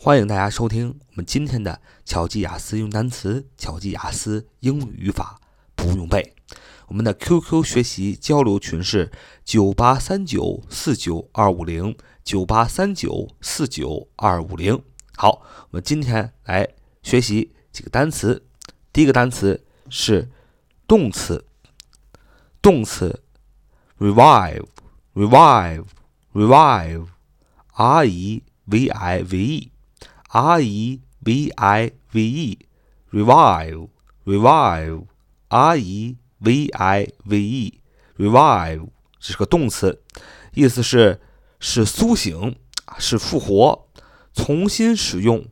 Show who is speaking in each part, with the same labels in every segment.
Speaker 1: 欢迎大家收听我们今天的巧记雅思用单词、巧记雅思英语语法不用背。我们的 QQ 学习交流群是九八三九四九二五零九八三九四九二五零。好，我们今天来学习几个单词。第一个单词是动词，动词 revive，revive，revive，R-E-V-I-V-E R e v i v e，revive，revive，R e v i v e，revive，这是个动词，意思是是苏醒，是复活，重新使用，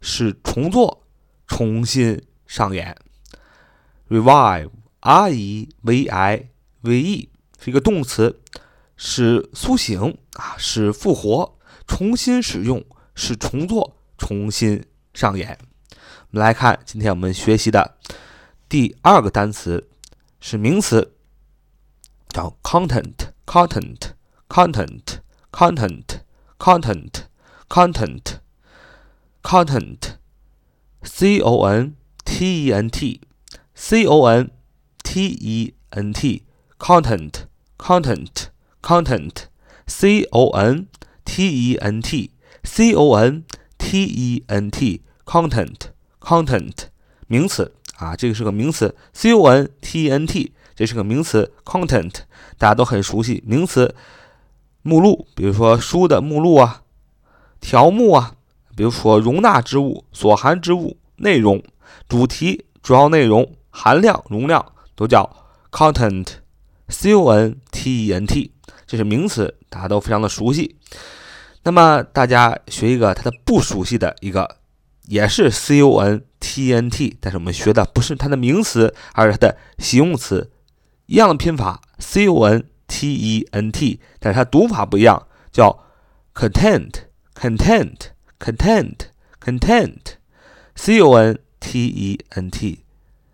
Speaker 1: 是重做，重新。上演，revive，r e v i v e 是一个动词，是苏醒啊，是复活，重新使用，是重做，重新上演。我们来看今天我们学习的第二个单词是名词，叫 content，content，content，content，content，content，c o n。T E N T C O N T E N T content content content C O N T E N T C O N T E N T content content 名词啊，这个是个名词。C O N T E N T 这是个名词，content 大家都很熟悉。名词目录，比如说书的目录啊，条目啊，比如说容纳之物、所含之物、内容。主题、主要内容、含量、容量都叫 content，c o n t e n t，这是名词，大家都非常的熟悉。那么大家学一个它的不熟悉的一个，也是 c o n t e n t，但是我们学的不是它的名词，而是它的形容词，一样的拼法 c o n t e n t，但是它读法不一样，叫 content，content，content，content，c o n。T E N T，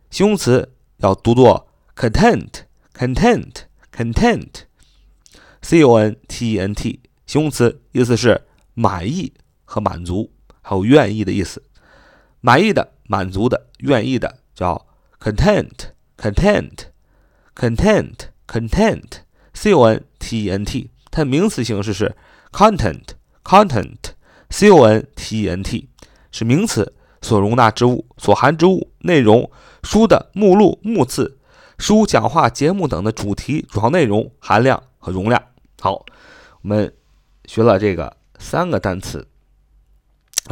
Speaker 1: 形容词要读作 content，content，content，C O N T E N T，形容词意思是满意和满足，还有愿意的意思。满意的、满足的、愿意的叫 content，content，content，content，C O N T E N T，它的名词形式是 content，content，C O N T E N T 是名词。所容纳之物、所含之物、内容、书的目录、目次、书、讲话、节目等的主题、主要内容、含量和容量。好，我们学了这个三个单词，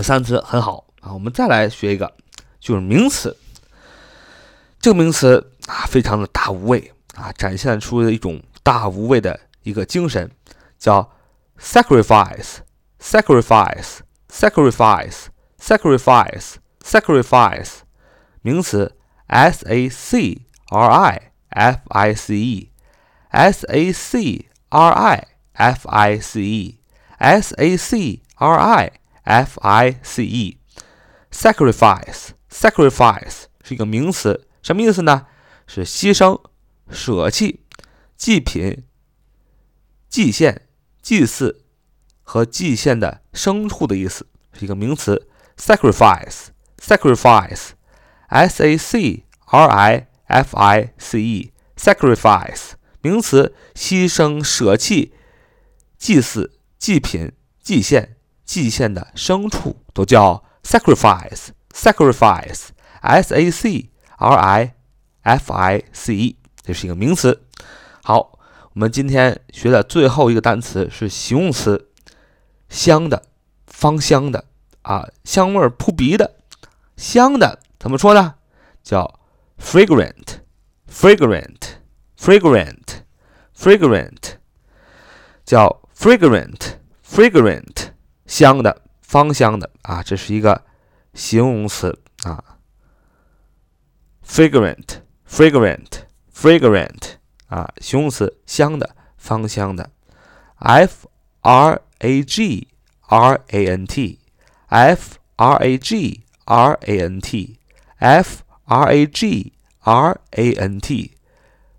Speaker 1: 三词很好啊。我们再来学一个，就是名词。这个名词啊，非常的大无畏啊，展现出了一种大无畏的一个精神，叫 sacrifice，sacrifice，sacrifice。sacrifice sacrifice 名词 s a c r i f i c e s a c r i f i c e s a c r i f i c e sacrifice sacrifice 是一个名词，什么意思呢？是牺牲、舍弃、祭品、祭献、祭祀和祭献的牲畜的意思，是一个名词。sacrifice, sacrifice, s a c r i f i c e, sacrifice 名词，牺牲、舍弃、祭祀、祭品、祭献、祭献的牲畜都叫 sacrifice, sacrifice, s a c r i f i c e，这是一个名词。好，我们今天学的最后一个单词是形容词，香的，芳香的。啊，香味扑鼻的，香的，怎么说呢？叫 fragrant，fragrant，fragrant，fragrant，叫 fragrant，fragrant，香的，芳香的啊，这是一个形容词啊。fragrant，fragrant，fragrant 啊，形容词，香的，芳香的。f r a g r a n t F R A G R A N T F R A G R A N T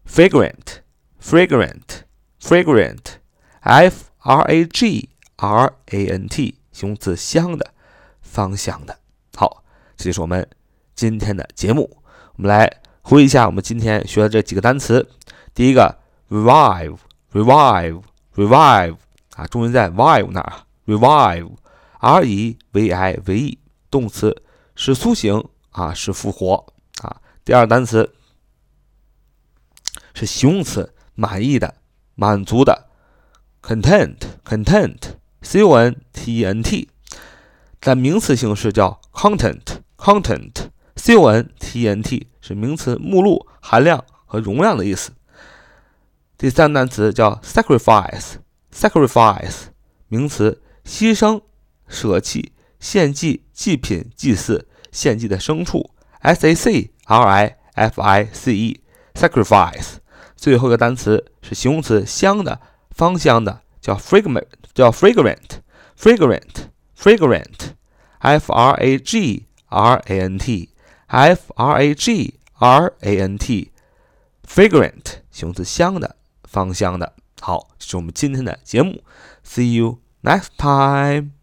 Speaker 1: fragrant fragrant fragrant F R A G R A N T 形容词香的芳香的。好，这就是我们今天的节目。我们来回忆一下我们今天学的这几个单词。第一个，revive，revive，revive 啊，重音在 vive 那儿，revive，r e v i v e，动词，是苏醒啊，是复活啊。第二单词是形容词，满意的，满足的，content，content，c o n t e n t，在名词形式叫 content，content，c o n t e n t 是名词，目录、含量和容量的意思。第三个单词叫 sacrifice，sacrifice，名词，牺牲、舍弃、献祭、祭品、祭祀、献祭的牲畜，s a c r i f i c e，sacrifice。最后一个单词是形容词，香的、芳香的，叫 fragrant，叫 fragrant，fragrant，fragrant，f r a g r a n t，f r a g r a n t，fragrant，形容词，香的。芳香的，好，这是我们今天的节目。See you next time.